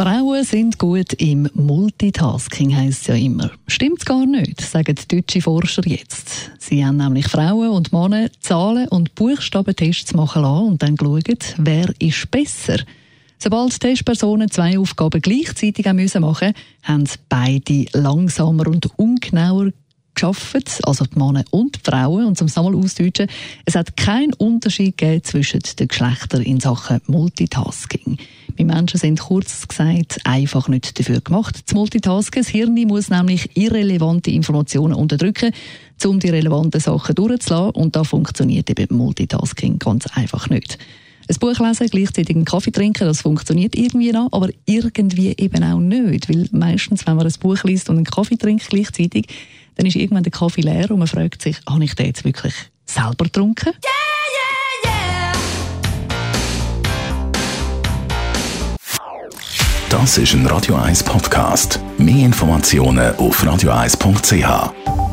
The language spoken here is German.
Frauen sind gut im Multitasking, heisst es ja immer. Stimmt gar nicht, sagen deutsche Forscher jetzt. Sie haben nämlich Frauen und Männer Zahlen- und Buchstabentests machen lassen und dann geschaut, wer ist besser. Sobald Testpersonen zwei Aufgaben gleichzeitig machen müssen, haben beide langsamer und ungenauer geschafft, also die Männer und die Frauen. Und zum Sammel ausdeutschen, es hat keinen Unterschied gegeben zwischen den Geschlechtern in Sachen Multitasking. Wir Menschen sind kurz gesagt einfach nicht dafür gemacht, zu multitasken. Das Hirn muss nämlich irrelevante Informationen unterdrücken, um die relevanten Sachen durchzulassen. Und da funktioniert eben Multitasking ganz einfach nicht. Ein Buch lesen, gleichzeitig einen Kaffee trinken, das funktioniert irgendwie noch, aber irgendwie eben auch nicht. Weil meistens, wenn man ein Buch liest und einen Kaffee trinkt gleichzeitig, dann ist irgendwann der Kaffee leer und man fragt sich, habe ich den jetzt wirklich selber getrunken? Yeah, yeah, yeah. Das ist ein Radio 1 Podcast. Mehr Informationen auf radio1.ch.